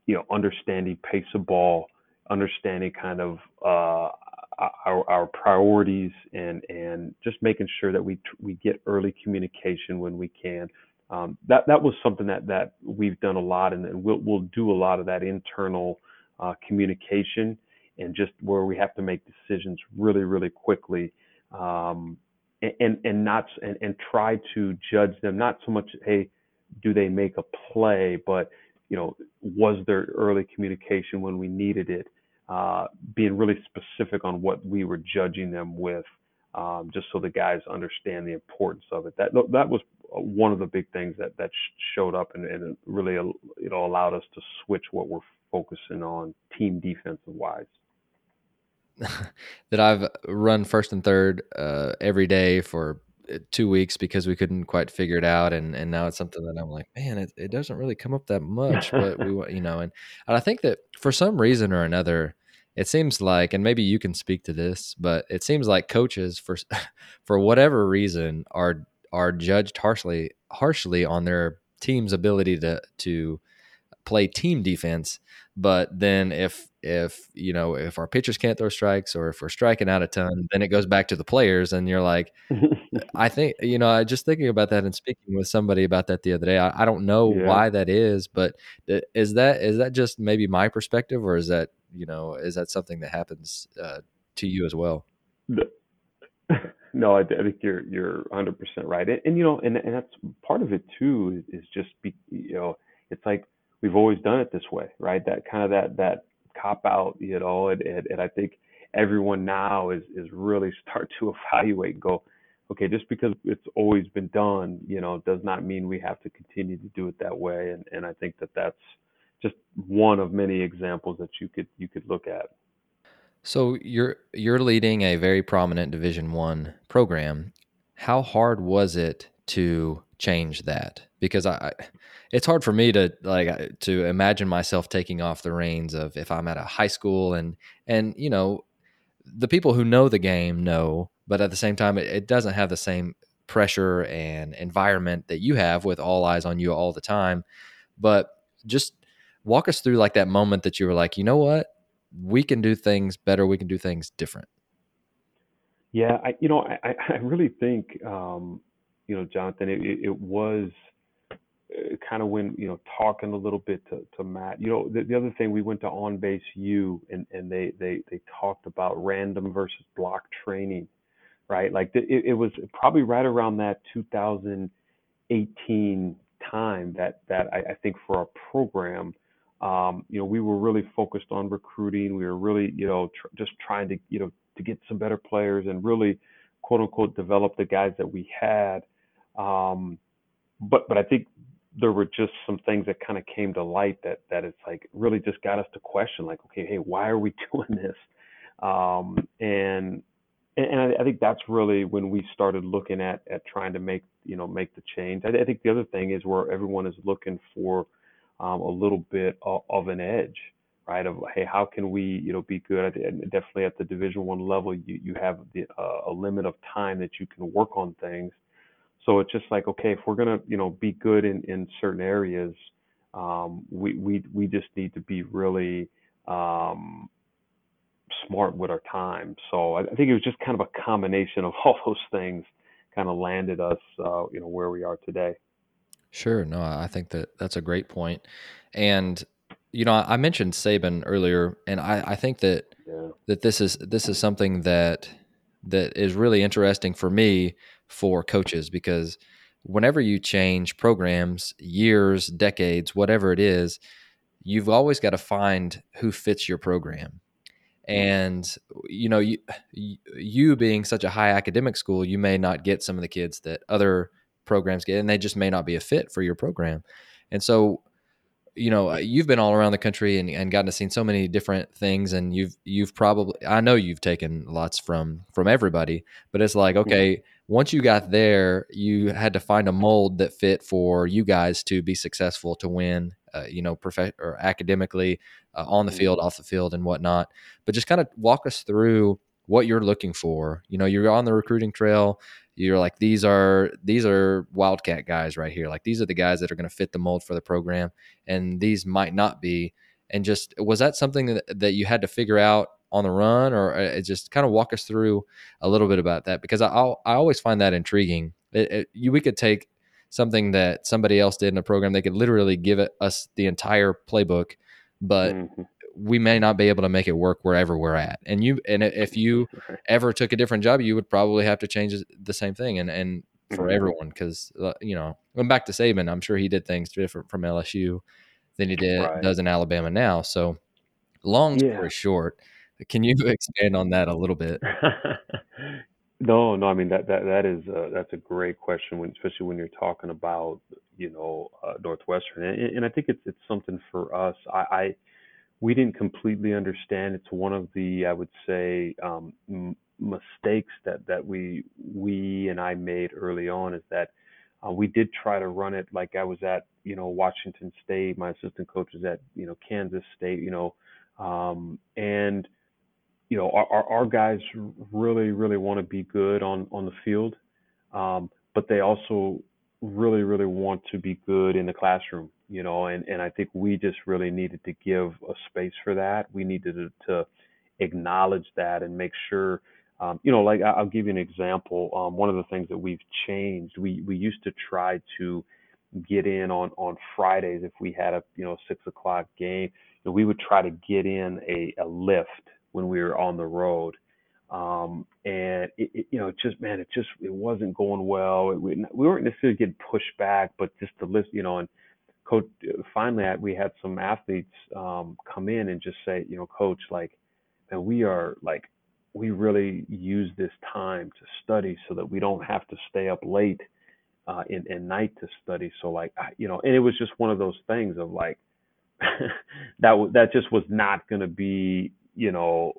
you know, understanding pace of ball, understanding kind of, uh, our, our priorities and and just making sure that we we get early communication when we can. Um, that that was something that that we've done a lot, and, we'll we'll do a lot of that internal uh, communication and just where we have to make decisions really really quickly. Um, and and not and, and try to judge them not so much hey do they make a play but you know was there early communication when we needed it uh, being really specific on what we were judging them with, um, just so the guys understand the importance of it. That that was one of the big things that that showed up and, and it really you know allowed us to switch what we're focusing on team defensive wise.
that I've run first and third uh, every day for uh, two weeks because we couldn't quite figure it out and and now it's something that I'm like man it, it doesn't really come up that much but we you know and, and I think that for some reason or another it seems like and maybe you can speak to this but it seems like coaches for for whatever reason are are judged harshly harshly on their team's ability to to play team defense but then if if you know if our pitchers can't throw strikes or if we're striking out a ton then it goes back to the players and you're like I think you know, I just thinking about that and speaking with somebody about that the other day. I, I don't know yeah. why that is, but uh, is that is that just maybe my perspective, or is that you know is that something that happens uh, to you as well?
No, I, think you're you're 100 percent right, and, and, you know, and and that's part of it too. Is just be you know, it's like we've always done it this way, right? That kind of that that cop out, you know, and, and, and I think everyone now is is really start to evaluate and go okay, just because it's always been done, you know, does not mean we have to continue to do it that way. And and I think that that's just one of many examples that you could you could look at.
So you're you're leading a very prominent Division One program. How hard was it to change that? Because I, it's hard for me to like to imagine myself taking off the reins of if I'm at a high school and and you know the people who know the game know but at the same time, it, it doesn't have the same pressure and environment that you have with all eyes on you all the time. But just walk us through like that moment that you were like, you know what, we can do things better, we can do things different.
Yeah, I, you know, I, I really think, um, you know, Jonathan, it, it was uh, kind of when you know talking a little bit to, to Matt. You know, the, the other thing we went to On Base U and and they they they talked about random versus block training, right? Like it, it was probably right around that 2018 time that that I, I think for our program, um, you know, we were really focused on recruiting. We were really, you know, tr- just trying to, you know, to get some better players and really, quote unquote, develop the guys that we had. Um, but but I think there were just some things that kind of came to light that that it's like really just got us to question like, okay, hey, why are we doing this? Um, and and I, I think that's really when we started looking at at trying to make you know make the change. I, I think the other thing is where everyone is looking for um, a little bit of, of, an edge, right? Of hey, how can we you know be good? And definitely at the Division One level, you you have the, uh, a limit of time that you can work on things. So it's just like okay, if we're gonna you know be good in in certain areas, um, we we we just need to be really um, smart with our time. So I, I think it was just kind of a combination of all those things kind of landed us, uh, you know, where we are today.
Sure. No, I think that that's a great point. And you know, I mentioned Saban earlier, and I, I think that yeah. that this is this is something that that is really interesting for me for coaches because whenever you change programs, years, decades, whatever it is, you've always got to find who fits your program. And you know, you you being such a high academic school, you may not get some of the kids that other programs get, and they just may not be a fit for your program. And so, you know, you've been all around the country and, and gotten to see so many different things, and you've you've probably I know you've taken lots from from everybody, but it's like okay, once you got there, you had to find a mold that fit for you guys to be successful to win. Uh, you know, prof- or academically, uh, on the field, off the field, and whatnot. But just kind of walk us through what you're looking for. You know, you're on the recruiting trail you're like these are these are wildcat guys right here. Like these are the guys that are going to fit the mold for the program and these might not be. And just was that something that, that you had to figure out on the run or uh, just kind of walk us through a little bit about that? Because i i always find that intriguing. It, it, you, we could take something that somebody else did in a program they could literally give it, us the entire playbook but mm-hmm we may not be able to make it work wherever we're at. And you and if you ever took a different job, you would probably have to change the same thing. And and for everyone, because uh, you know, going back to Saban, I'm sure he did things different from LSU than he did right. does in Alabama now. So, long story yeah. short, can you expand on that a little bit?
no, no. I mean that that that is a, that's a great question, when, especially when you're talking about you know uh, Northwestern, and, and, I think it's it's something for us. I, I we didn't completely understand. It's one of the I would say um, m- mistakes that that we we and I made early on is that uh, we did try to run it like I was at you know Washington State. My assistant coach was at you know Kansas State. You know, um, and you know our, our, our guys really really want to be good on on the field, um, but they also really really want to be good in the classroom you know, and, and I think we just really needed to give a space for that. We needed to, to acknowledge that and make sure, um, you know, like I, I'll give you an example. Um, one of the things that we've changed, we, we used to try to get in on, on Fridays if we had a, you know, six o'clock game, you know, we would try to get in a, a lift when we were on the road. Um, and it, it, you know, just man, it just it wasn't going well. It, we, we weren't necessarily getting pushed back, but just the list, you know, and coach finally we had some athletes um, come in and just say you know coach like and we are like we really use this time to study so that we don't have to stay up late uh, in, in night to study. So like you know and it was just one of those things of like that that just was not going to be you know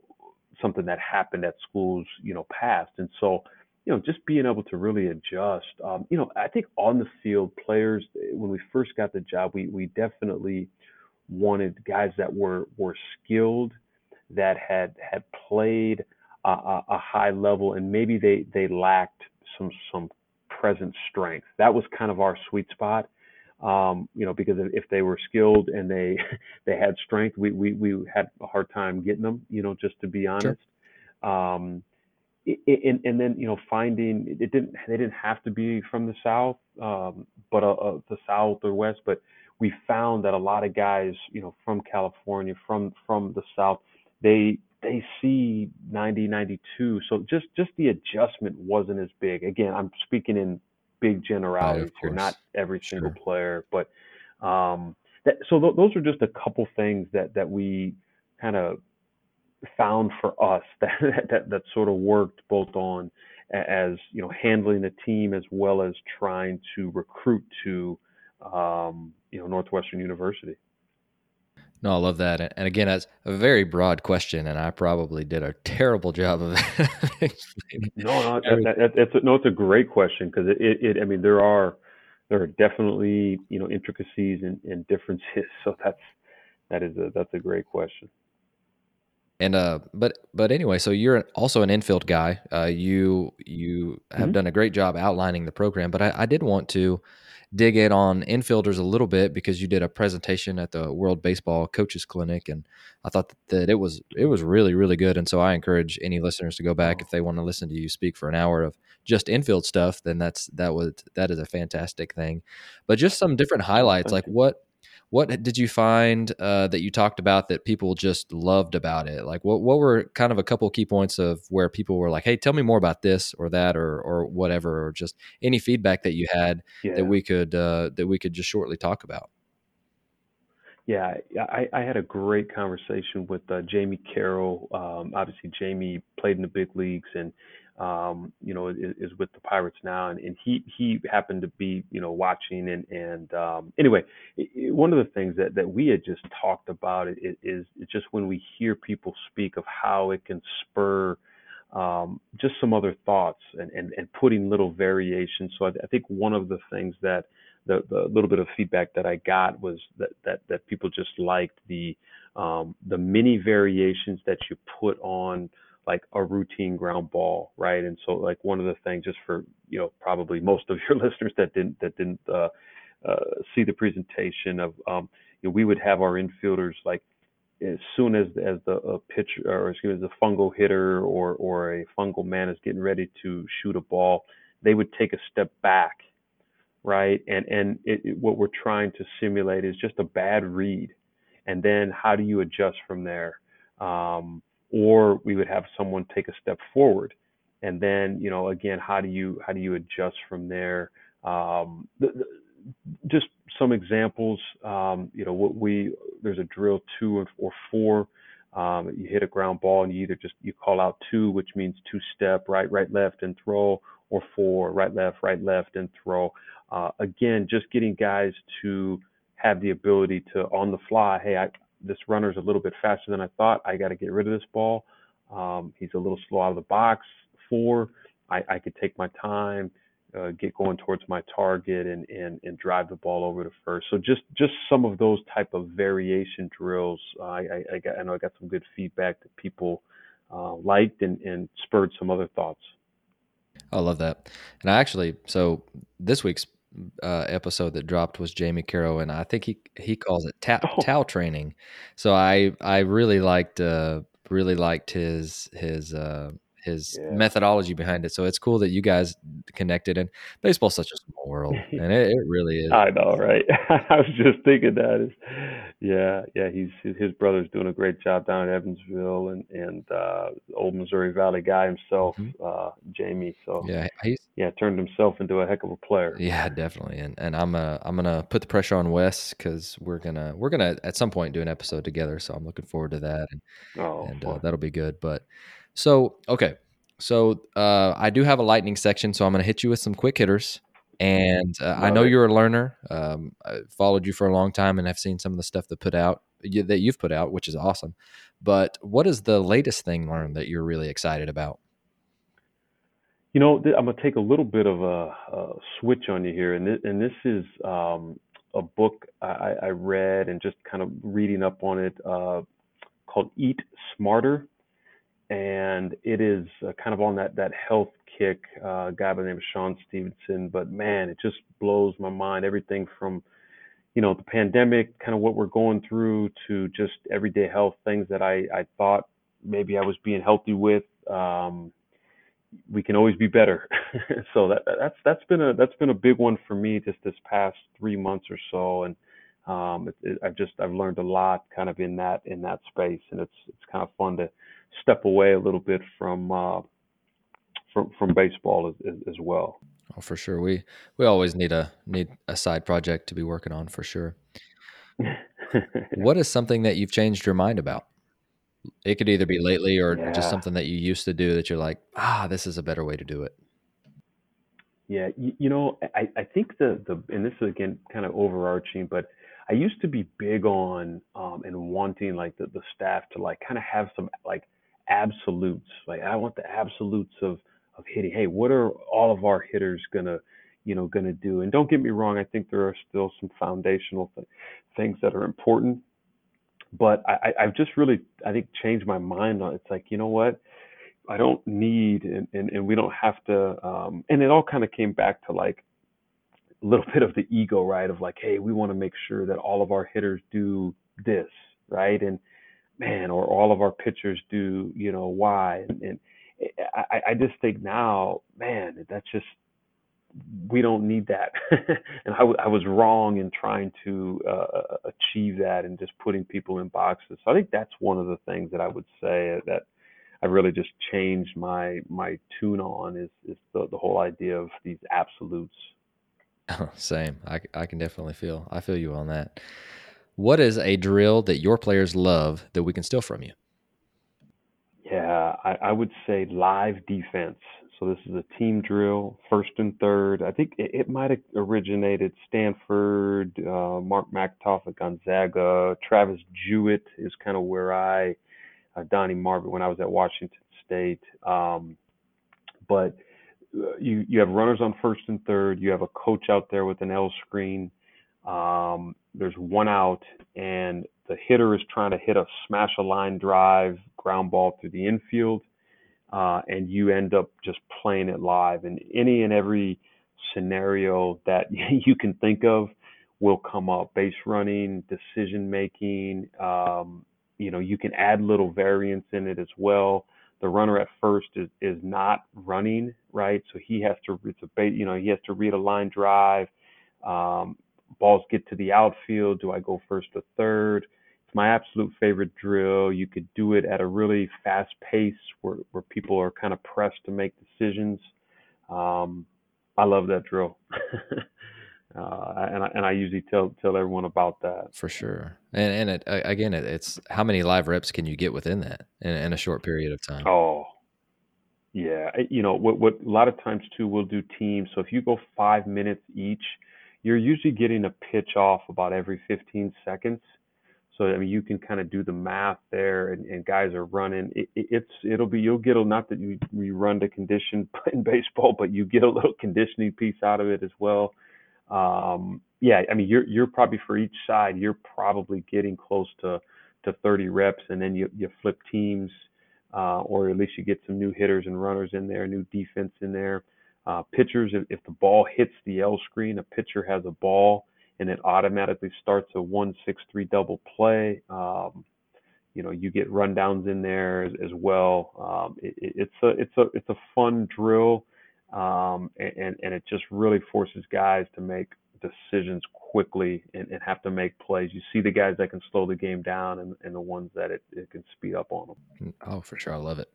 something that happened at schools you know past. And so you know, just being able to really adjust. Um, you know, I think on the field, players when we first got the job, we we definitely wanted guys that were were skilled, that had had played a, a high level, and maybe they they lacked some some present strength. That was kind of our sweet spot. Um, you know, because if they were skilled and they they had strength, we we we had a hard time getting them. You know, just to be honest. Sure. Um, and, and then you know finding it didn't they didn't have to be from the south um, but uh, uh, the south or west but we found that a lot of guys you know from california from from the south they they see 90 92 so just just the adjustment wasn't as big. Again i'm speaking in big generalities right, here not every single sure. player but um that, so th- those are just a couple things that that we kind of found for us that, that that sort of worked both on as you know handling the team as well as trying to recruit to um, you know Northwestern University.
No, I love that. And again, that's a very broad question, and I probably did a terrible job of
no, no, that, that, it's a, no, it's a great question because it, it, it, I mean, there are there are definitely you know intricacies and, and differences. So that's that is a that's a great question.
And uh, but but anyway, so you're also an infield guy. Uh, you you have
hmm
done a great job outlining the program, but I, I did want to dig in on infielders a little bit because you did a presentation at the World Baseball Coaches Clinic, and I thought that it was it was really really good. And so I encourage any listeners to go back
Oh,
if they want to listen to you speak for an hour of just infield stuff. Then that's that was that is a fantastic thing. But just some different highlights, like what what did you find uh, that you talked about that people just loved about it? Like, what what were kind of a couple key points of where people were like, "Hey, tell me more about this or that or or whatever," or just any feedback that you had that we could uh, that we could just shortly talk about.
Yeah, yeah, I, I had a great conversation with uh, Jamie Carroll. Um, obviously, Jamie played in the big leagues and um, you know is, is with the Pirates now, and, and he he happened to be you know watching and and um, anyway, it, it, one of the things that that we had just talked about is, is it's just when we hear people speak of how it can spur um, just some other thoughts and, and, and putting little variations. So I, I think one of the things that the, the little bit of feedback that I got was that, that, that people just liked the, um, the mini variations that you put on like a routine ground ball, right? And so like one of the things just for, you know, probably most of your listeners that didn't, that didn't, uh, uh, see the presentation of, um, you know, we would have our infielders like as soon as as the a pitcher or excuse me, the fungo hitter or or a fungo man is getting ready to shoot a ball, they would take a step back, right? And and it, it, what we're trying to simulate is just a bad read, and then how do you adjust from there? Um, or we would have someone take a step forward, and then you know again how do you how do you adjust from there? Um, just some examples. Um, you know, what we there's a drill two or four. Um, you hit a ground ball and you either just you call out two, which means two step, right, right, left, and throw, or four, right, left, right, left, and throw. Uh, again, just getting guys to have the ability to on the fly. Hey, I, this runner's a little bit faster than I thought. I got to get rid of this ball. Um, he's a little slow out of the box. Four, I, I could take my time uh, get going towards my target and, and and drive the ball over to first. So just just some of those type of variation drills. Uh, I, I, I got I know I got some good feedback that people uh, liked and and spurred some other thoughts.
I love that. And I actually, so this week's uh, episode that dropped was Jamie Carroll, and I think he he calls it towel,
Oh
towel training. So I I really liked uh, really liked his his uh, his
yeah.
methodology behind it. So it's cool that you guys connected. And baseball's such a small world, and it, it really is.
I know, right? I was just thinking that is, yeah, yeah. He's his, brother's doing a great job down in Evansville, and and uh, old Missouri Valley guy himself,
Mhm.
uh, Jamie. So
Yeah, he's
yeah, turned himself into a heck of a player.
Yeah, definitely. And and I'm uh I'm gonna put the pressure on Wes because we're gonna we're gonna at some point do an episode together. So I'm looking forward to that, and
Oh,
and uh, that'll be good. But so okay, so uh, I do have a lightning section, so I'm gonna hit you with some quick hitters. And uh, I know
it.
you're a learner. Um, I followed you for a long time, and I've seen some of the stuff that put out you, that you've put out, which is awesome. But what is the latest thing learned that you're really excited about?
You know, I'm gonna take a little bit of a, a switch on you here, and this, and this is um, a book I, I read and just kind of reading up on it uh, called Eat Smarter, and it is uh, kind of on that that health kick. Uh, guy by the name of Shawn Stevenson, but man, it just blows my mind. Everything from you know the pandemic, kind of what we're going through, to just everyday health things that I I thought maybe I was being healthy with. Um, we can always be better. so that that's that's been a that's been a big one for me just this past three months or so, and um, it, it, I've just I've learned a lot kind of in that in that space, and it's it's kind of fun to step away a little bit from uh, from from baseball as, as, as well.
Oh, for sure. We we always need a need a side project to be working on for sure. What is something that you've changed your mind about? It could either be lately or just something that you used to do that you're like, ah, this is a better way to do it.
yeah. You, you know, I I think the the and this is again kind of overarching, but I used to be big on um, and wanting like the, the staff to like kind of have some like absolutes. Like I want the absolutes of of hitting. Hey, what are all of our hitters gonna you know gonna do? And don't get me wrong, I think there are still some foundational th- things that are important but I, I've just really, I think, changed my mind on. It's like, you know what? I don't need, and, and, and we don't have to. Um, and it all kind of came back to like little bit of the ego, right? Of like, hey, we want to make sure that all of our hitters do this, right? And man, or all of our pitchers do, you know, why? And, and I, I just think now, man, that's just we don't need that. and I, w- I was wrong in trying to uh, achieve that and just putting people in boxes. So I think that's one of the things that I would say that I really just changed my my tune on is is the, the whole idea of these absolutes.
Same. I, I can definitely feel. I feel you on that. What is a drill that your players love that we can steal from you?
Yeah, I, I would say live defense. So this is a team drill, first and third. I think it, it might have originated Stanford, uh, Mark Machtolf at Gonzaga, Travis Jewett is kind of where I, uh, Donnie Marbut when I was at Washington State. Um, but you you have runners on first and third. You have a coach out there with an L screen. Um, there's one out, and the hitter is trying to hit a smash a line drive ground ball through the infield uh, and you end up just playing it live. And any and every scenario that you can think of will come up. Base running, decision making. Um, you know, you can add little variants in it as well. The runner at first is, is not running, right? So he has to, it's a, you know, he has to read a line drive. Um, balls get to the outfield. Do I go first or third? It's my absolute favorite drill. You could do it at a really fast pace where, where people are kind of pressed to make decisions. Um, I love that drill. uh, and I, and I usually tell tell everyone about that
for sure. And and it, again, it, it's how many live reps can you get within that in, in a short period of time?
Oh, yeah. You know what? What a lot of times too, we'll do teams. So if you go five minutes each, you're usually getting a pitch off about every 15 seconds. So I mean, you can kind of do the math there, and, and guys are running. It, it, it's it'll be you'll get a not that you you run to condition in baseball, but you get a little conditioning piece out of it as well. Um, yeah, I mean, you're you're probably for each side, you're probably getting close to to 30 reps, and then you you flip teams, uh, or at least you get some new hitters and runners in there, new defense in there. Uh, pitchers, if, if the ball hits the L screen, a pitcher has a ball and it automatically starts a one six three double play. Um, you know, you get rundowns in there as, as well. Um, it, it's a it's a it's a fun drill, um, and and it just really forces guys to make decisions quickly and, and, have to make plays. You see the guys that can slow the game down and, and the ones that it, it, can speed up on them.
Mm, oh, for sure. I love it.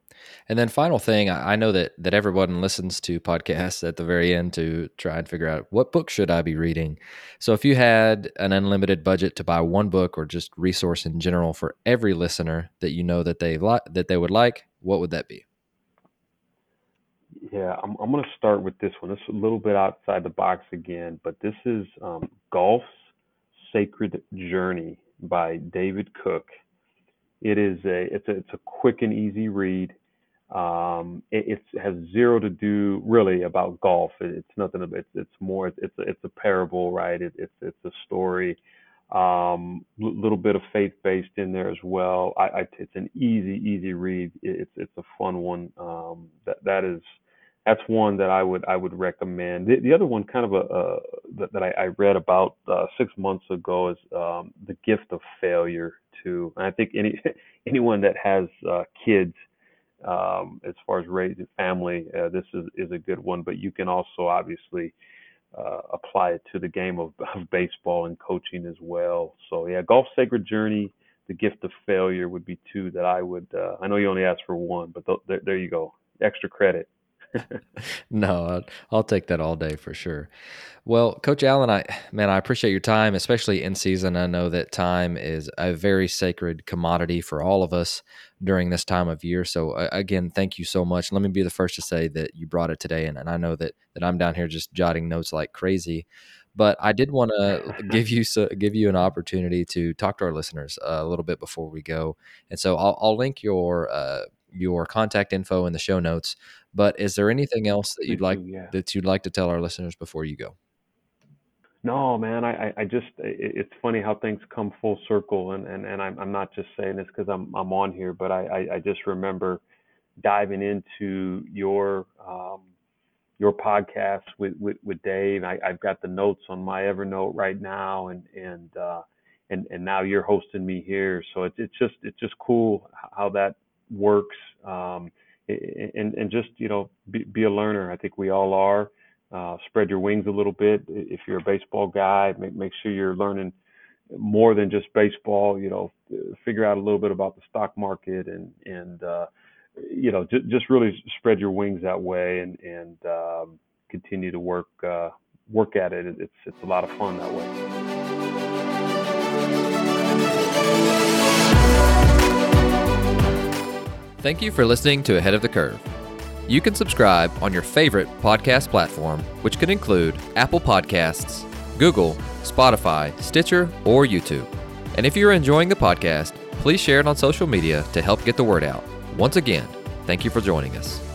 And then final thing, I know that, that everyone listens to podcasts at the very end to try and figure out what book should I be reading. So if you had an unlimited budget to buy one book or just resource in general for every listener that you know that they that they would like, what would that be?
Yeah, I'm, I'm going to start with this one. It's a little bit outside the box again, but this is um, Golf's Sacred Journey by David Cook. It is a it's a it's a quick and easy read. Um, it, it has zero to do really about golf. It, it's nothing. It's it's more. It's a, it's a parable, right? It, it's it's a story. Um, little bit of faith based in there as well. I, I, it's an easy easy read. It, it's it's a fun one. Um, that that is that's one that I would I would recommend. The, the other one, kind of a that, that I, I, read about uh, six months ago, is um, the gift of failure. Too, and I think any anyone that has uh, kids, um, as far as raising family, uh, this is is a good one. But you can also obviously uh, apply it to the game of, of baseball and coaching as well. So yeah, golf sacred journey. The gift of failure would be two that I would. Uh, I know you only asked for one, but th- there you go. Extra credit.
No, I'll, take that all day for sure. Well, Coach Allen, I man, I appreciate your time, especially in season. I know that time is a very sacred commodity for all of us during this time of year. So uh, again, thank you so much. Let me be the first to say that you brought it today, and, and I know that that I'm down here just jotting notes like crazy. But I did want to give you so, give you an opportunity to talk to our listeners a little bit before we go, and so I'll, I'll link your uh, your contact info in the show notes. But is there anything else that you'd like yeah. that you'd like to tell our listeners before you go?
No, man. I, I just it's funny how things come full circle, and and and I'm I'm not just saying this because I'm I'm on here, but I, I I just remember diving into your um your podcast with with, with Dave. I, I've got the notes on my Evernote right now, and and uh, and and now you're hosting me here, so it's it's just it's just cool how that works. Um, and and just you know be, be a learner. I think we all are. Uh, spread your wings a little bit. If you're a baseball guy, make make sure you're learning more than just baseball. You know, figure out a little bit about the stock market and and uh, you know just just really spread your wings that way and and um, continue to work uh, work at it. It's it's a lot of fun that way.
Thank you for listening to Ahead of the Curve. You can subscribe on your favorite podcast platform, which could include Apple Podcasts, Google, Spotify, Stitcher, or YouTube. And if you're enjoying the podcast, please share it on social media to help get the word out. Once again, thank you for joining us.